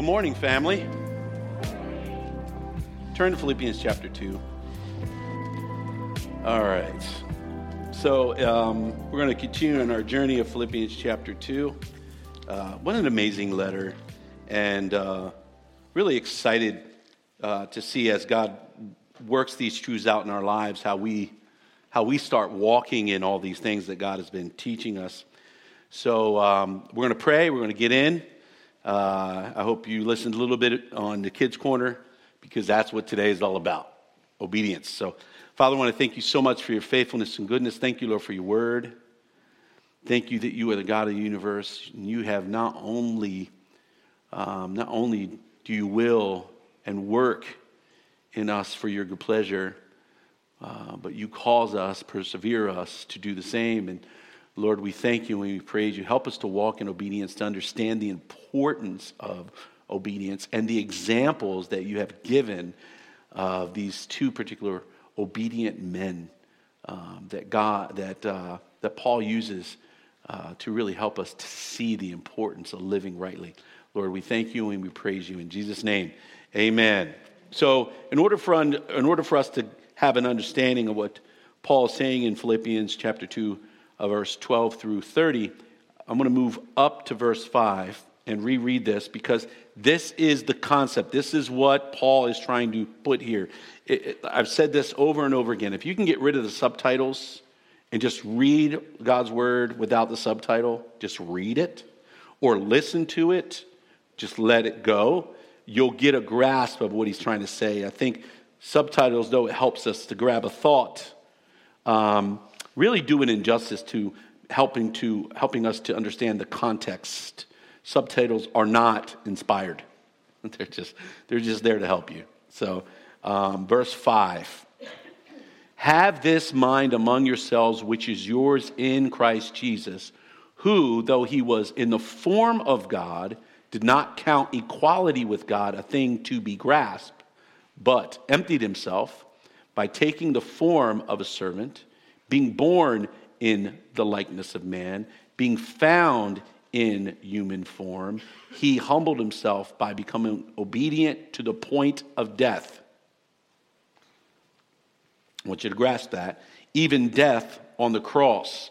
Good morning, family. Turn to Philippians chapter 2. All right. So, um, we're going to continue on our journey of Philippians chapter 2. Uh, what an amazing letter. And uh, really excited uh, to see as God works these truths out in our lives, how we, how we start walking in all these things that God has been teaching us. So, um, we're going to pray, we're going to get in. Uh, I hope you listened a little bit on the Kids Corner because that's what today is all about obedience. So, Father, I want to thank you so much for your faithfulness and goodness. Thank you, Lord, for your word. Thank you that you are the God of the universe. And you have not only, um, not only do you will and work in us for your good pleasure, uh, but you cause us, persevere us to do the same. And Lord, we thank you and we praise you. Help us to walk in obedience, to understand the importance of obedience and the examples that you have given of these two particular obedient men um, that God that uh, that Paul uses uh, to really help us to see the importance of living rightly. Lord, we thank you and we praise you in Jesus' name. Amen. So, in order for in order for us to have an understanding of what Paul is saying in Philippians chapter two verse 12 through 30. I'm going to move up to verse 5 and reread this because this is the concept. This is what Paul is trying to put here. It, it, I've said this over and over again. If you can get rid of the subtitles and just read God's word without the subtitle, just read it or listen to it, just let it go, you'll get a grasp of what he's trying to say. I think subtitles, though, it helps us to grab a thought. Um, really do an injustice to helping to helping us to understand the context. Subtitles are not inspired; they're just they're just there to help you. So, um, verse five. Have this mind among yourselves, which is yours in Christ Jesus, who, though he was in the form of God, did not count equality with God a thing to be grasped, but emptied himself by taking the form of a servant being born in the likeness of man, being found in human form, he humbled himself by becoming obedient to the point of death. I want you to grasp that. Even death on the cross.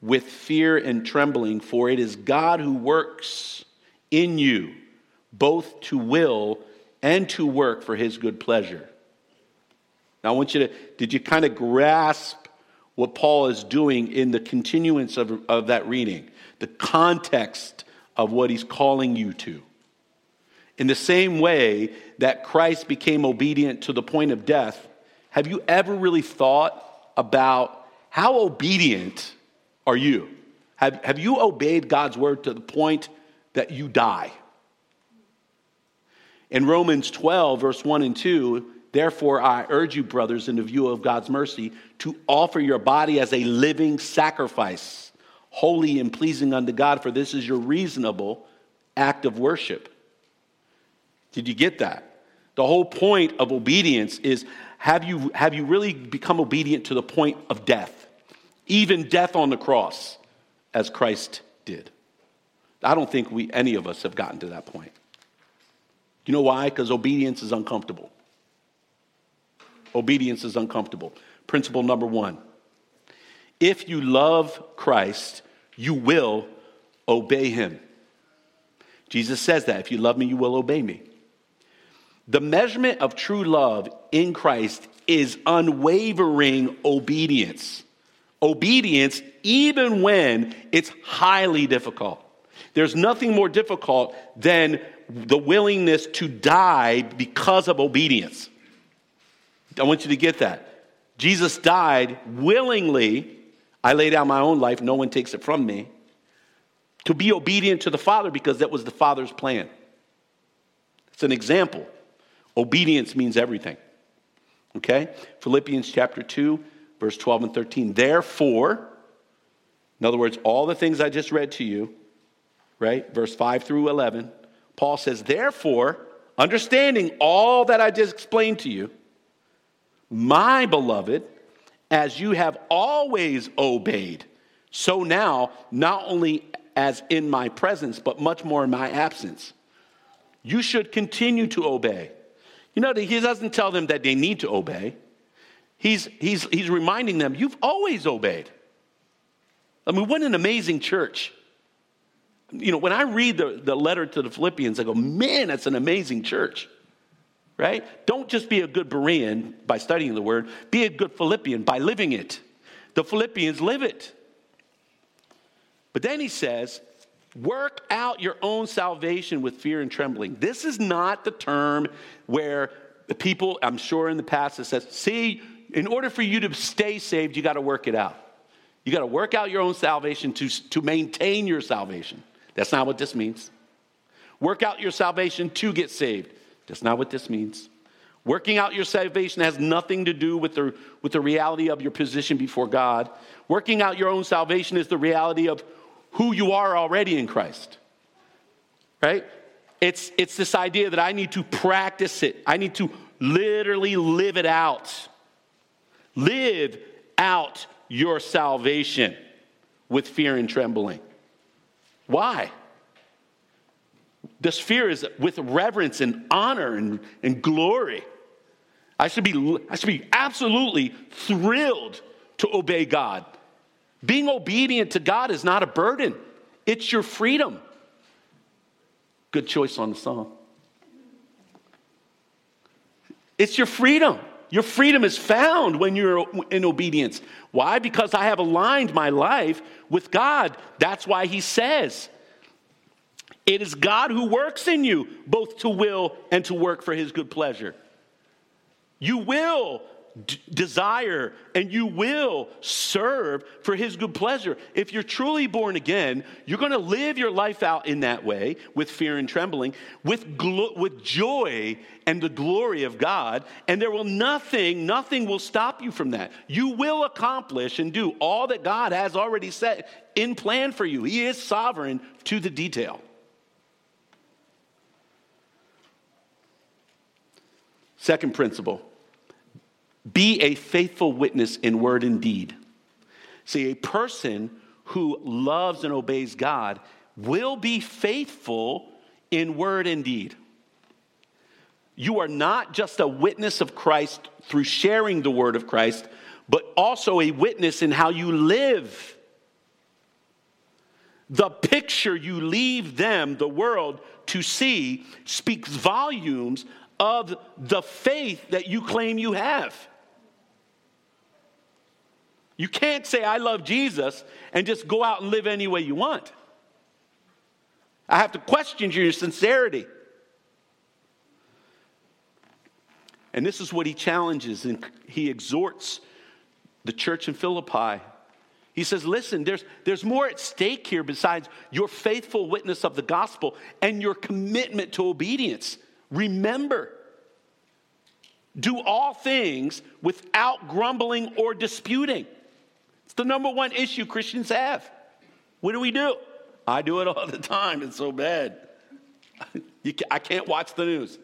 with fear and trembling, for it is God who works in you both to will and to work for his good pleasure. Now, I want you to, did you kind of grasp what Paul is doing in the continuance of, of that reading? The context of what he's calling you to. In the same way that Christ became obedient to the point of death, have you ever really thought about how obedient are you? Have, have you obeyed God's word to the point that you die? In Romans 12, verse 1 and 2, therefore I urge you, brothers, in the view of God's mercy, to offer your body as a living sacrifice, holy and pleasing unto God, for this is your reasonable act of worship. Did you get that? The whole point of obedience is have you, have you really become obedient to the point of death? Even death on the cross, as Christ did. I don't think we, any of us have gotten to that point. You know why? Because obedience is uncomfortable. Obedience is uncomfortable. Principle number one if you love Christ, you will obey him. Jesus says that if you love me, you will obey me. The measurement of true love in Christ is unwavering obedience obedience even when it's highly difficult. There's nothing more difficult than the willingness to die because of obedience. I want you to get that. Jesus died willingly. I lay down my own life, no one takes it from me. To be obedient to the Father because that was the Father's plan. It's an example Obedience means everything. Okay? Philippians chapter 2, verse 12 and 13. Therefore, in other words, all the things I just read to you, right? Verse 5 through 11, Paul says, Therefore, understanding all that I just explained to you, my beloved, as you have always obeyed, so now, not only as in my presence, but much more in my absence, you should continue to obey. You know, he doesn't tell them that they need to obey. He's, he's, he's reminding them, you've always obeyed. I mean, what an amazing church. You know, when I read the, the letter to the Philippians, I go, man, that's an amazing church. Right? Don't just be a good Berean by studying the word, be a good Philippian by living it. The Philippians live it. But then he says, work out your own salvation with fear and trembling. This is not the term where the people, I'm sure in the past, it says, see, in order for you to stay saved, you got to work it out. You got to work out your own salvation to, to maintain your salvation. That's not what this means. Work out your salvation to get saved. That's not what this means. Working out your salvation has nothing to do with the, with the reality of your position before God. Working out your own salvation is the reality of who you are already in Christ. Right? It's, it's this idea that I need to practice it, I need to literally live it out. Live out your salvation with fear and trembling. Why? This fear is with reverence and honor and, and glory. I should, be, I should be absolutely thrilled to obey God. Being obedient to God is not a burden, it's your freedom. Good choice on the song. It's your freedom. Your freedom is found when you're in obedience. Why? Because I have aligned my life with God. That's why he says, It is God who works in you, both to will and to work for his good pleasure. You will d- desire and you will serve for his good pleasure. If you're truly born again, you're going to live your life out in that way with fear and trembling, with, glo- with joy and the glory of God, and there will nothing, nothing will stop you from that. You will accomplish and do all that God has already set in plan for you. He is sovereign to the detail. Second principle be a faithful witness in word and deed. See, a person who loves and obeys God will be faithful in word and deed. You are not just a witness of Christ through sharing the word of Christ, but also a witness in how you live. The picture you leave them, the world, to see speaks volumes of the faith that you claim you have. You can't say, I love Jesus, and just go out and live any way you want. I have to question your sincerity. And this is what he challenges and he exhorts the church in Philippi. He says, Listen, there's, there's more at stake here besides your faithful witness of the gospel and your commitment to obedience. Remember, do all things without grumbling or disputing the number one issue Christians have. What do we do? I do it all the time. It's so bad. I can't watch the news.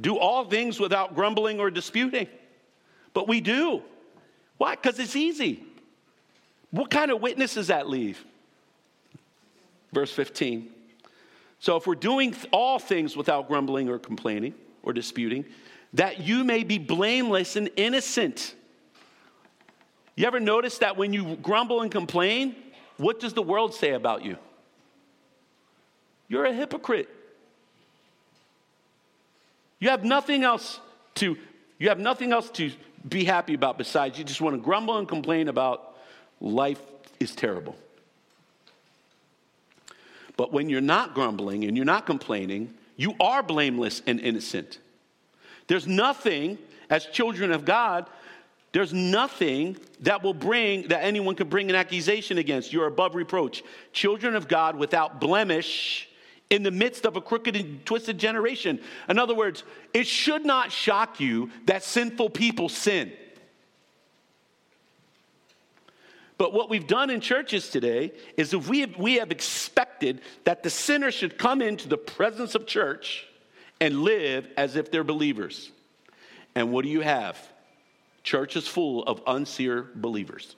Do all things without grumbling or disputing. But we do. Why? Because it's easy. What kind of witness does that leave? Verse 15. So if we're doing all things without grumbling or complaining or disputing, that you may be blameless and innocent you ever notice that when you grumble and complain, what does the world say about you? You're a hypocrite. You have nothing else to you have nothing else to be happy about besides you just want to grumble and complain about life is terrible. But when you're not grumbling and you're not complaining, you are blameless and innocent. There's nothing as children of God there's nothing that will bring, that anyone can bring an accusation against. You're above reproach. Children of God without blemish in the midst of a crooked and twisted generation. In other words, it should not shock you that sinful people sin. But what we've done in churches today is if we have, we have expected that the sinner should come into the presence of church and live as if they're believers. And what do you have? Church is full of unseer believers,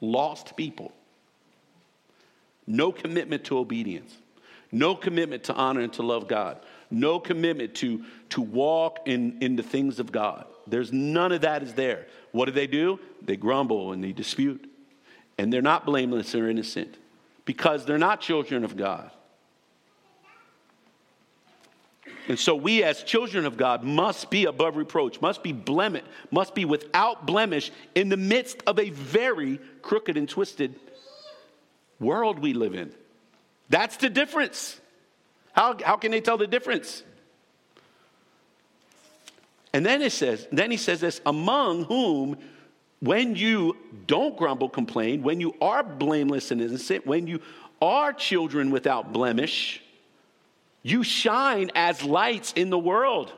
lost people, no commitment to obedience, no commitment to honor and to love God, no commitment to, to walk in, in the things of God. There's none of that is there. What do they do? They grumble and they dispute. And they're not blameless or innocent because they're not children of God. And so we, as children of God, must be above reproach, must be blemish, must be without blemish in the midst of a very crooked and twisted world we live in. That's the difference. How, how can they tell the difference? And then it says, then he says this, among whom when you don't grumble, complain, when you are blameless and innocent, when you are children without blemish, you shine as lights in the world.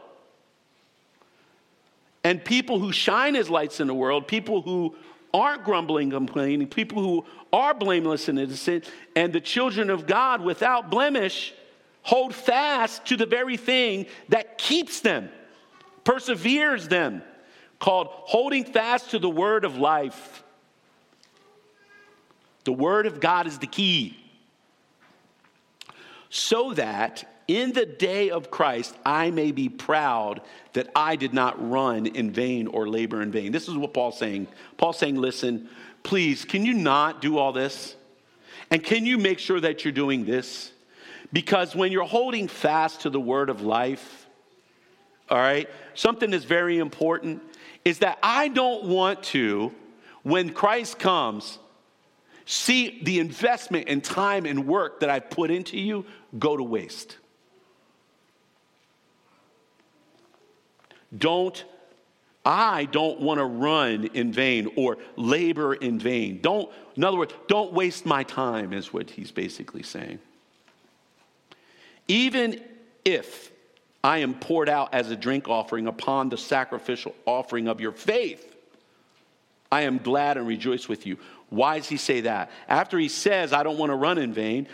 And people who shine as lights in the world, people who aren't grumbling, complaining, people who are blameless and innocent, and the children of God without blemish, hold fast to the very thing that keeps them, perseveres them, called holding fast to the word of life. The word of God is the key. So that in the day of Christ, I may be proud that I did not run in vain or labor in vain. This is what Paul's saying. Paul's saying, listen, please, can you not do all this? And can you make sure that you're doing this? Because when you're holding fast to the word of life, all right, something that's very important is that I don't want to, when Christ comes, see the investment and time and work that I've put into you go to waste. Don't, I don't want to run in vain or labor in vain. Don't, in other words, don't waste my time, is what he's basically saying. Even if I am poured out as a drink offering upon the sacrificial offering of your faith, I am glad and rejoice with you. Why does he say that? After he says, I don't want to run in vain,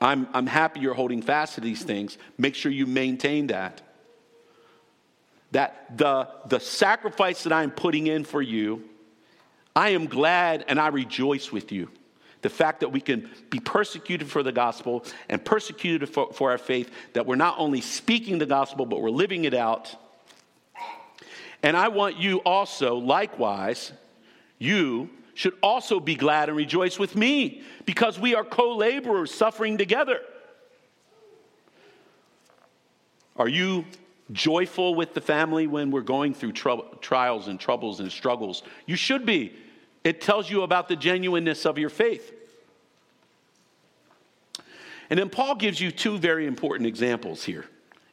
I'm, I'm happy you're holding fast to these things. Make sure you maintain that that the, the sacrifice that I'm putting in for you, I am glad and I rejoice with you. The fact that we can be persecuted for the gospel and persecuted for, for our faith, that we're not only speaking the gospel, but we're living it out. And I want you also, likewise, you should also be glad and rejoice with me because we are co laborers suffering together. Are you joyful with the family when we're going through trials and troubles and struggles. You should be. It tells you about the genuineness of your faith. And then Paul gives you two very important examples here.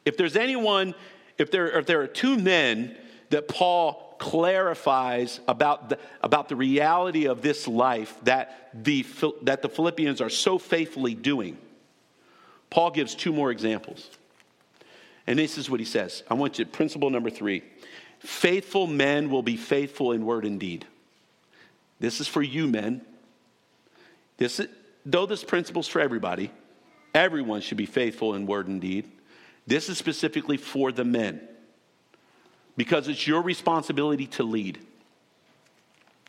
If there's anyone, if there, if there are two men that Paul clarifies about the, about the reality of this life that the, that the Philippians are so faithfully doing, Paul gives two more examples. And this is what he says. I want you, principle number three faithful men will be faithful in word and deed. This is for you, men. This, though this principle is for everybody, everyone should be faithful in word and deed. This is specifically for the men because it's your responsibility to lead.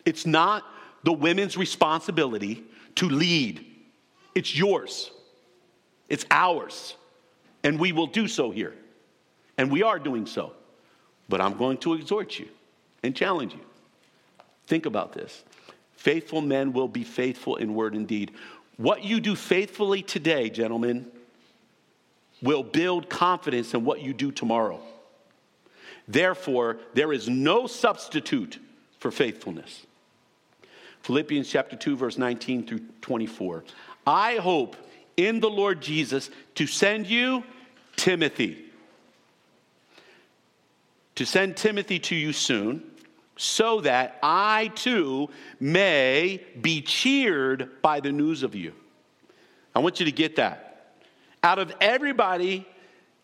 It's not the women's responsibility to lead, it's yours, it's ours, and we will do so here. And we are doing so. But I'm going to exhort you and challenge you. Think about this. Faithful men will be faithful in word and deed. What you do faithfully today, gentlemen, will build confidence in what you do tomorrow. Therefore, there is no substitute for faithfulness. Philippians chapter 2 verse 19 through 24. I hope in the Lord Jesus to send you Timothy to send Timothy to you soon, so that I too may be cheered by the news of you. I want you to get that. Out of everybody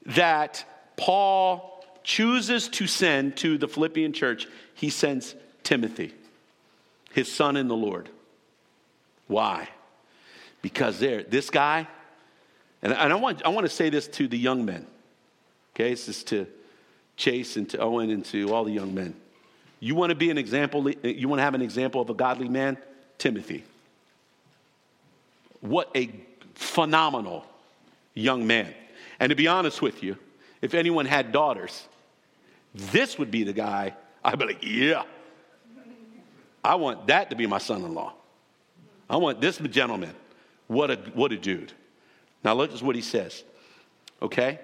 that Paul chooses to send to the Philippian church, he sends Timothy, his son in the Lord. Why? Because there, this guy, and I want, I want to say this to the young men. Okay, this is to Chase and to Owen and to all the young men. You want to be an example, you want to have an example of a godly man? Timothy. What a phenomenal young man. And to be honest with you, if anyone had daughters, this would be the guy I'd be like, yeah, I want that to be my son in law. I want this gentleman. What a, what a dude. Now, look at what he says, okay?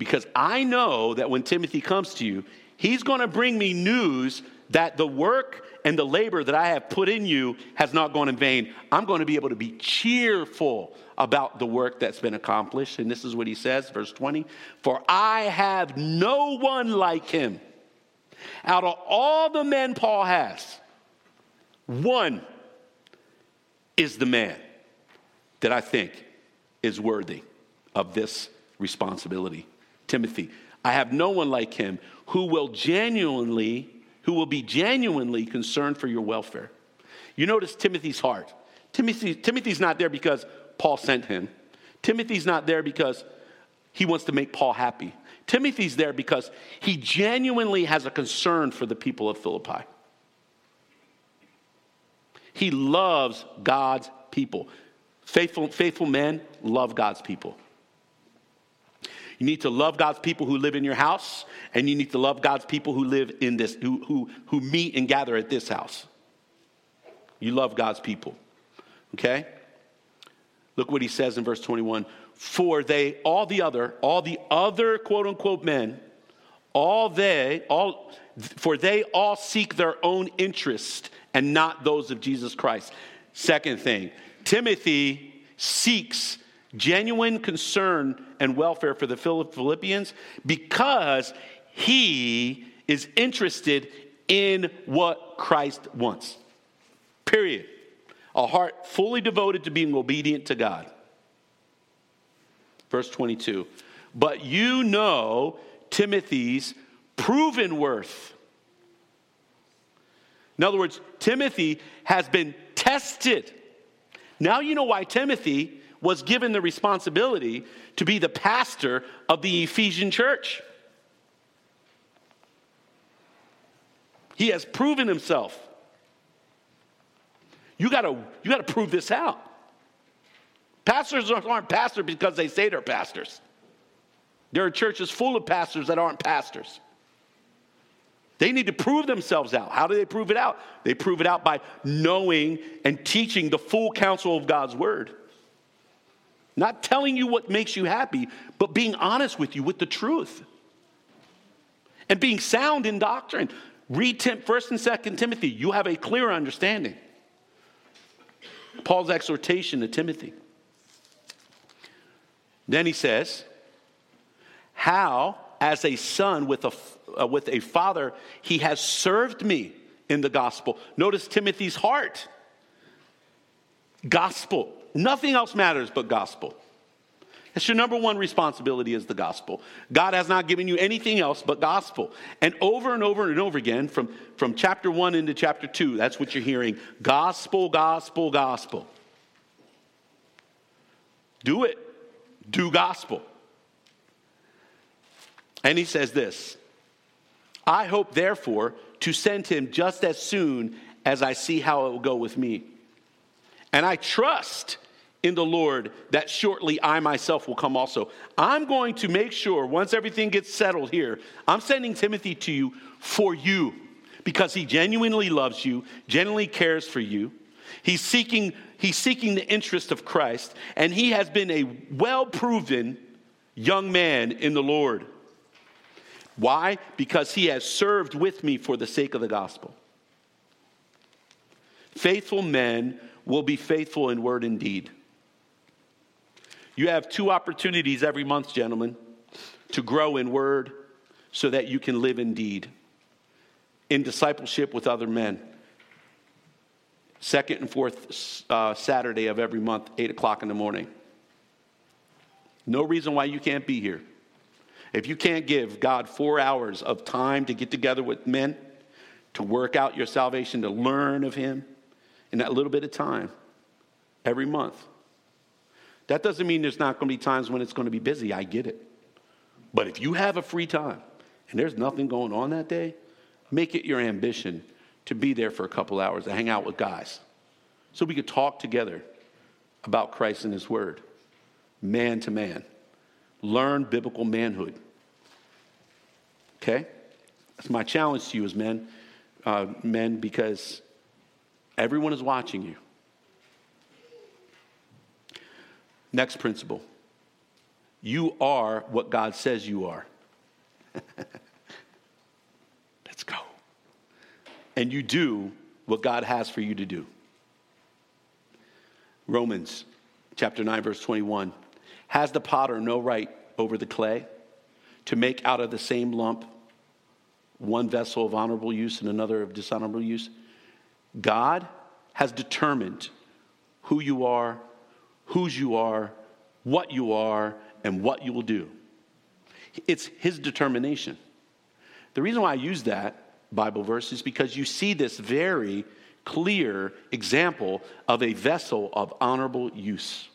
Because I know that when Timothy comes to you, he's going to bring me news that the work and the labor that I have put in you has not gone in vain. I'm going to be able to be cheerful about the work that's been accomplished. And this is what he says, verse 20 For I have no one like him. Out of all the men Paul has, one is the man that I think is worthy of this responsibility. Timothy, I have no one like him who will genuinely who will be genuinely concerned for your welfare. You notice Timothy's heart. Timothy, Timothy's not there because Paul sent him. Timothy's not there because he wants to make Paul happy. Timothy's there because he genuinely has a concern for the people of Philippi. He loves God's people. Faithful, faithful men love God's people. You need to love God's people who live in your house, and you need to love God's people who live in this, who, who, who meet and gather at this house. You love God's people. Okay? Look what he says in verse 21. For they, all the other, all the other quote unquote men, all they, all, for they all seek their own interest and not those of Jesus Christ. Second thing, Timothy seeks genuine concern and welfare for the Philippians because he is interested in what Christ wants. Period. A heart fully devoted to being obedient to God. Verse 22. But you know Timothy's proven worth. In other words, Timothy has been tested. Now you know why Timothy was given the responsibility to be the pastor of the Ephesian church. He has proven himself. You gotta, you gotta prove this out. Pastors aren't pastors because they say they're pastors. There are churches full of pastors that aren't pastors. They need to prove themselves out. How do they prove it out? They prove it out by knowing and teaching the full counsel of God's word. Not telling you what makes you happy, but being honest with you with the truth. And being sound in doctrine. Read 1st and 2nd Timothy. You have a clear understanding. Paul's exhortation to Timothy. Then he says, How, as a son with a, uh, with a father, he has served me in the gospel. Notice Timothy's heart. Gospel. Nothing else matters but gospel. It's your number one responsibility is the gospel. God has not given you anything else but gospel. And over and over and over again, from, from chapter one into chapter two, that's what you're hearing gospel, gospel, gospel. Do it. Do gospel. And he says this I hope, therefore, to send him just as soon as I see how it will go with me. And I trust in the Lord that shortly I myself will come also. I'm going to make sure once everything gets settled here, I'm sending Timothy to you for you because he genuinely loves you, genuinely cares for you. He's seeking, he's seeking the interest of Christ, and he has been a well proven young man in the Lord. Why? Because he has served with me for the sake of the gospel. Faithful men will be faithful in word and deed. You have two opportunities every month, gentlemen, to grow in word so that you can live in deed, in discipleship with other men. Second and fourth uh, Saturday of every month, 8 o'clock in the morning. No reason why you can't be here. If you can't give God four hours of time to get together with men, to work out your salvation, to learn of Him in that little bit of time every month, that doesn't mean there's not going to be times when it's going to be busy. I get it. But if you have a free time and there's nothing going on that day, make it your ambition to be there for a couple hours to hang out with guys so we could talk together about Christ and His Word, man to man. Learn biblical manhood. Okay? That's my challenge to you as men, uh, men, because everyone is watching you. Next principle you are what God says you are. Let's go. And you do what God has for you to do. Romans chapter 9, verse 21. Has the potter no right over the clay to make out of the same lump one vessel of honorable use and another of dishonorable use? God has determined who you are, whose you are, what you are, and what you will do. It's His determination. The reason why I use that Bible verse is because you see this very clear example of a vessel of honorable use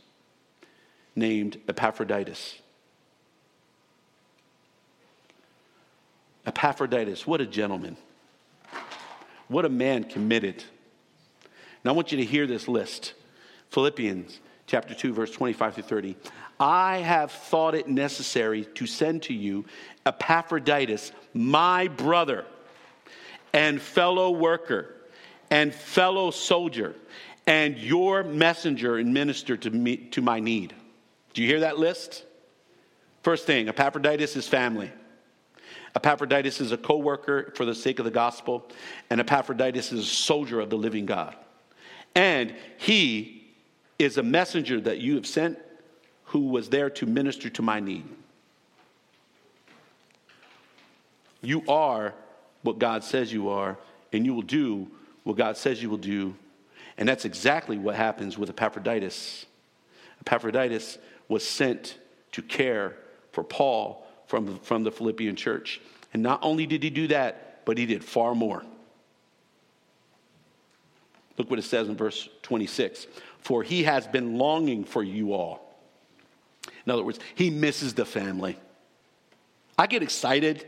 named Epaphroditus. Epaphroditus, what a gentleman. What a man committed. Now I want you to hear this list Philippians chapter 2, verse 25 to 30. I have thought it necessary to send to you Epaphroditus, my brother and fellow worker and fellow soldier and your messenger and minister to, me, to my need. Do you hear that list? First thing, Epaphroditus is family. Epaphroditus is a co worker for the sake of the gospel, and Epaphroditus is a soldier of the living God. And he is a messenger that you have sent who was there to minister to my need. You are what God says you are, and you will do what God says you will do. And that's exactly what happens with Epaphroditus. Epaphroditus was sent to care for Paul from, from the Philippian church. And not only did he do that, but he did far more. Look what it says in verse 26 For he has been longing for you all. In other words, he misses the family. I get excited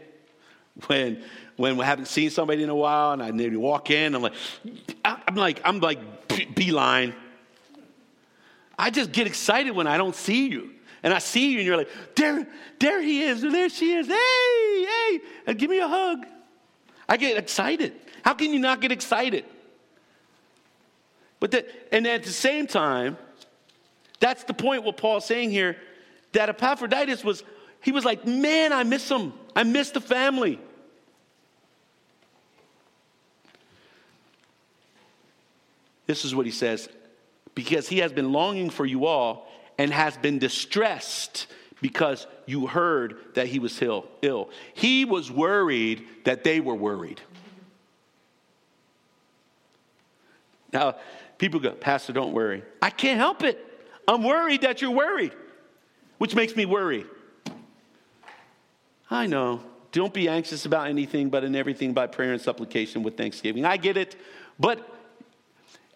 when when we haven't seen somebody in a while and I to walk in. I'm like, I'm like, I'm like beeline. I just get excited when I don't see you. And I see you and you're like, there, there he is, there she is. Hey, hey, give me a hug. I get excited. How can you not get excited? But that, and at the same time, that's the point what Paul's saying here, that Epaphroditus was, he was like, man, I miss him. I miss the family. This is what he says because he has been longing for you all and has been distressed because you heard that he was ill. He was worried that they were worried. Now, people go, Pastor, don't worry. I can't help it. I'm worried that you're worried, which makes me worry. I know. Don't be anxious about anything, but in everything by prayer and supplication with thanksgiving. I get it. But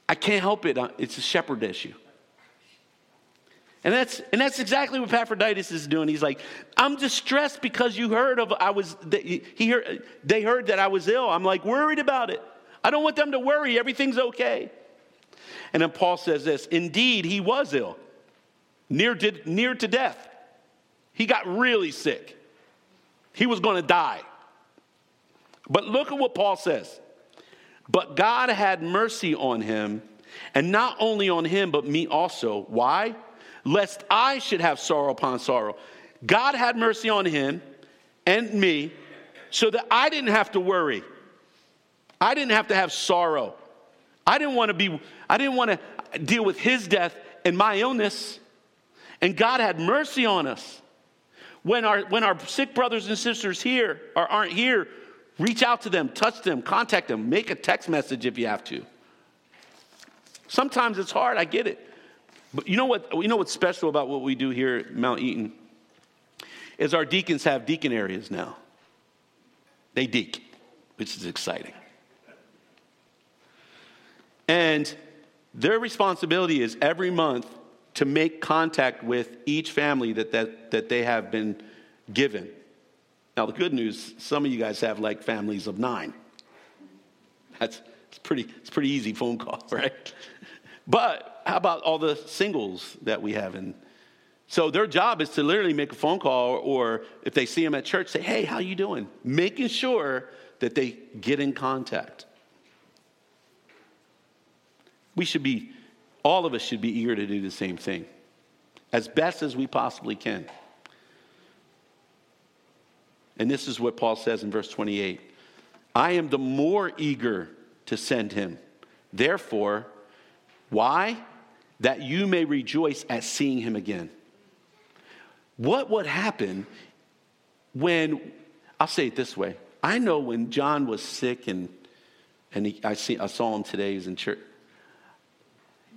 I can't help it. Uh, it's a shepherd issue. And that's, and that's exactly what Epaphroditus is doing. He's like, I'm distressed because you heard of I was he heard, they heard that I was ill. I'm like worried about it. I don't want them to worry. Everything's okay. And then Paul says this, indeed he was ill, near to, near to death. He got really sick. He was going to die. But look at what Paul says. But God had mercy on him, and not only on him, but me also. Why? Lest I should have sorrow upon sorrow. God had mercy on him and me so that I didn't have to worry. I didn't have to have sorrow. I didn't want to be, I didn't want to deal with his death and my illness. And God had mercy on us. When our, when our sick brothers and sisters here or aren't here, Reach out to them, touch them, contact them, make a text message if you have to. Sometimes it's hard, I get it. But you know what you know what's special about what we do here at Mount Eaton? is our deacons have deacon areas now. They deacon, which is exciting. And their responsibility is every month to make contact with each family that, that, that they have been given. Now, the good news some of you guys have like families of nine. That's it's pretty, it's pretty easy phone call, right? But how about all the singles that we have? And so their job is to literally make a phone call, or if they see them at church, say, "Hey, how you doing?" Making sure that they get in contact. We should be, all of us should be eager to do the same thing, as best as we possibly can. And this is what Paul says in verse 28 I am the more eager to send him. Therefore, why? That you may rejoice at seeing him again. What would happen when, I'll say it this way I know when John was sick and, and he, I, see, I saw him today, he's in church.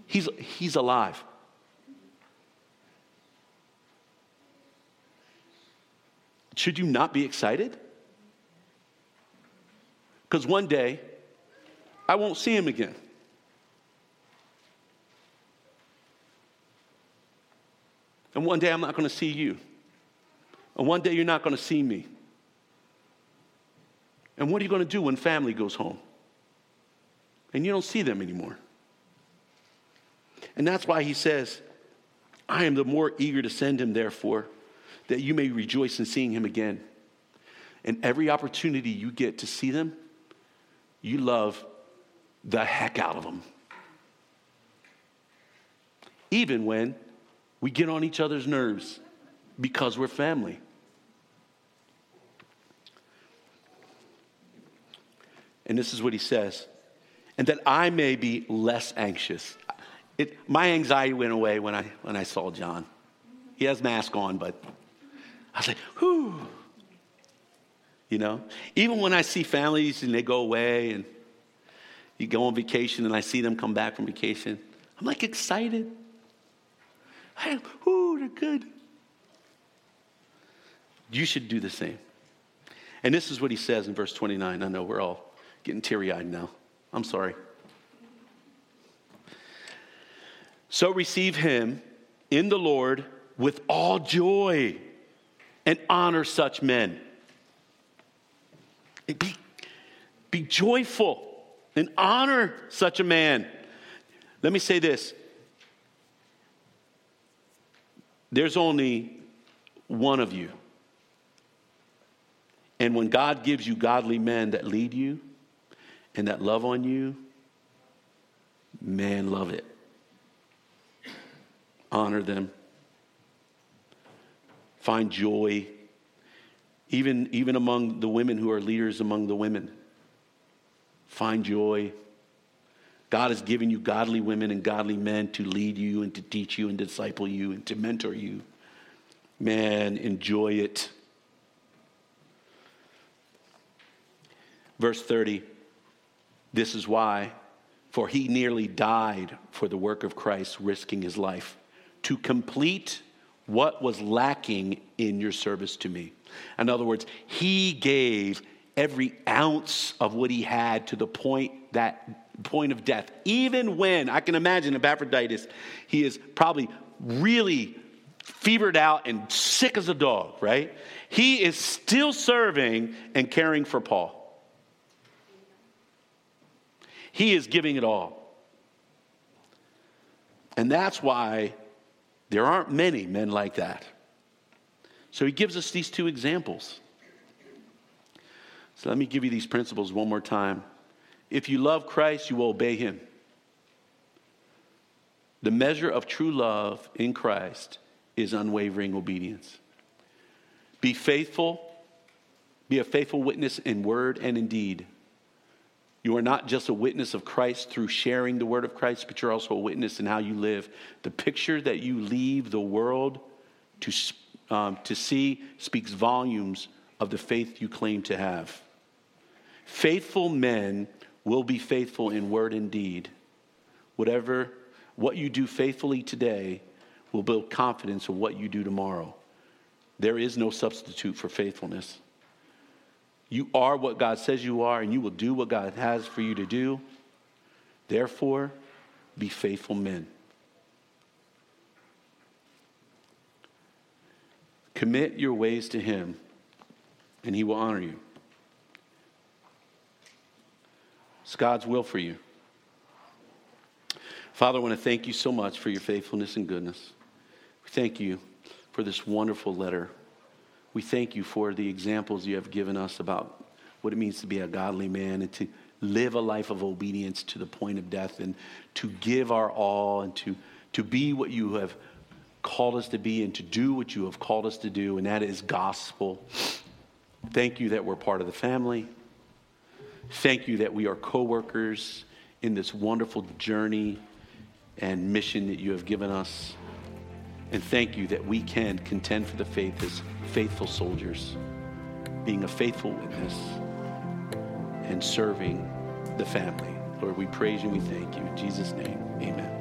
He's, he's alive. Should you not be excited? Because one day, I won't see him again. And one day I'm not going to see you. And one day you're not going to see me. And what are you going to do when family goes home? And you don't see them anymore. And that's why he says, I am the more eager to send him, therefore, that you may rejoice in seeing him again. And every opportunity you get to see them, you love the heck out of them. Even when we get on each other's nerves because we're family. And this is what he says, and that I may be less anxious. It, my anxiety went away when I, when I saw John. He has mask on, but I was like, whew. You know, even when I see families and they go away and you go on vacation and I see them come back from vacation. I'm like excited. I, ooh, they're good. You should do the same. And this is what he says in verse 29. I know we're all getting teary eyed now. I'm sorry. So receive him in the Lord with all joy and honor such men. Be, be joyful and honor such a man. Let me say this there's only one of you. And when God gives you godly men that lead you and that love on you, man, love it. Honor them. Find joy, even, even among the women who are leaders among the women find joy. God has given you godly women and godly men to lead you and to teach you and disciple you and to mentor you. Man, enjoy it. Verse 30 This is why, for he nearly died for the work of Christ, risking his life to complete what was lacking in your service to me. In other words, he gave every ounce of what he had to the point that point of death. Even when I can imagine Epaphroditus, he is probably really fevered out and sick as a dog, right? He is still serving and caring for Paul. He is giving it all. And that's why there aren't many men like that. So he gives us these two examples. So let me give you these principles one more time. If you love Christ, you will obey him. The measure of true love in Christ is unwavering obedience. Be faithful, be a faithful witness in word and in deed. You are not just a witness of Christ through sharing the word of Christ, but you're also a witness in how you live. The picture that you leave the world to, um, to see speaks volumes of the faith you claim to have. Faithful men will be faithful in word and deed. Whatever, what you do faithfully today will build confidence of what you do tomorrow. There is no substitute for faithfulness. You are what God says you are, and you will do what God has for you to do. Therefore, be faithful men. Commit your ways to Him, and He will honor you. It's God's will for you. Father, I want to thank you so much for your faithfulness and goodness. We thank you for this wonderful letter. We thank you for the examples you have given us about what it means to be a godly man and to live a life of obedience to the point of death and to give our all and to, to be what you have called us to be and to do what you have called us to do, and that is gospel. Thank you that we're part of the family. Thank you that we are co workers in this wonderful journey and mission that you have given us. And thank you that we can contend for the faith as faithful soldiers, being a faithful witness and serving the family. Lord, we praise you and we thank you. In Jesus' name, amen.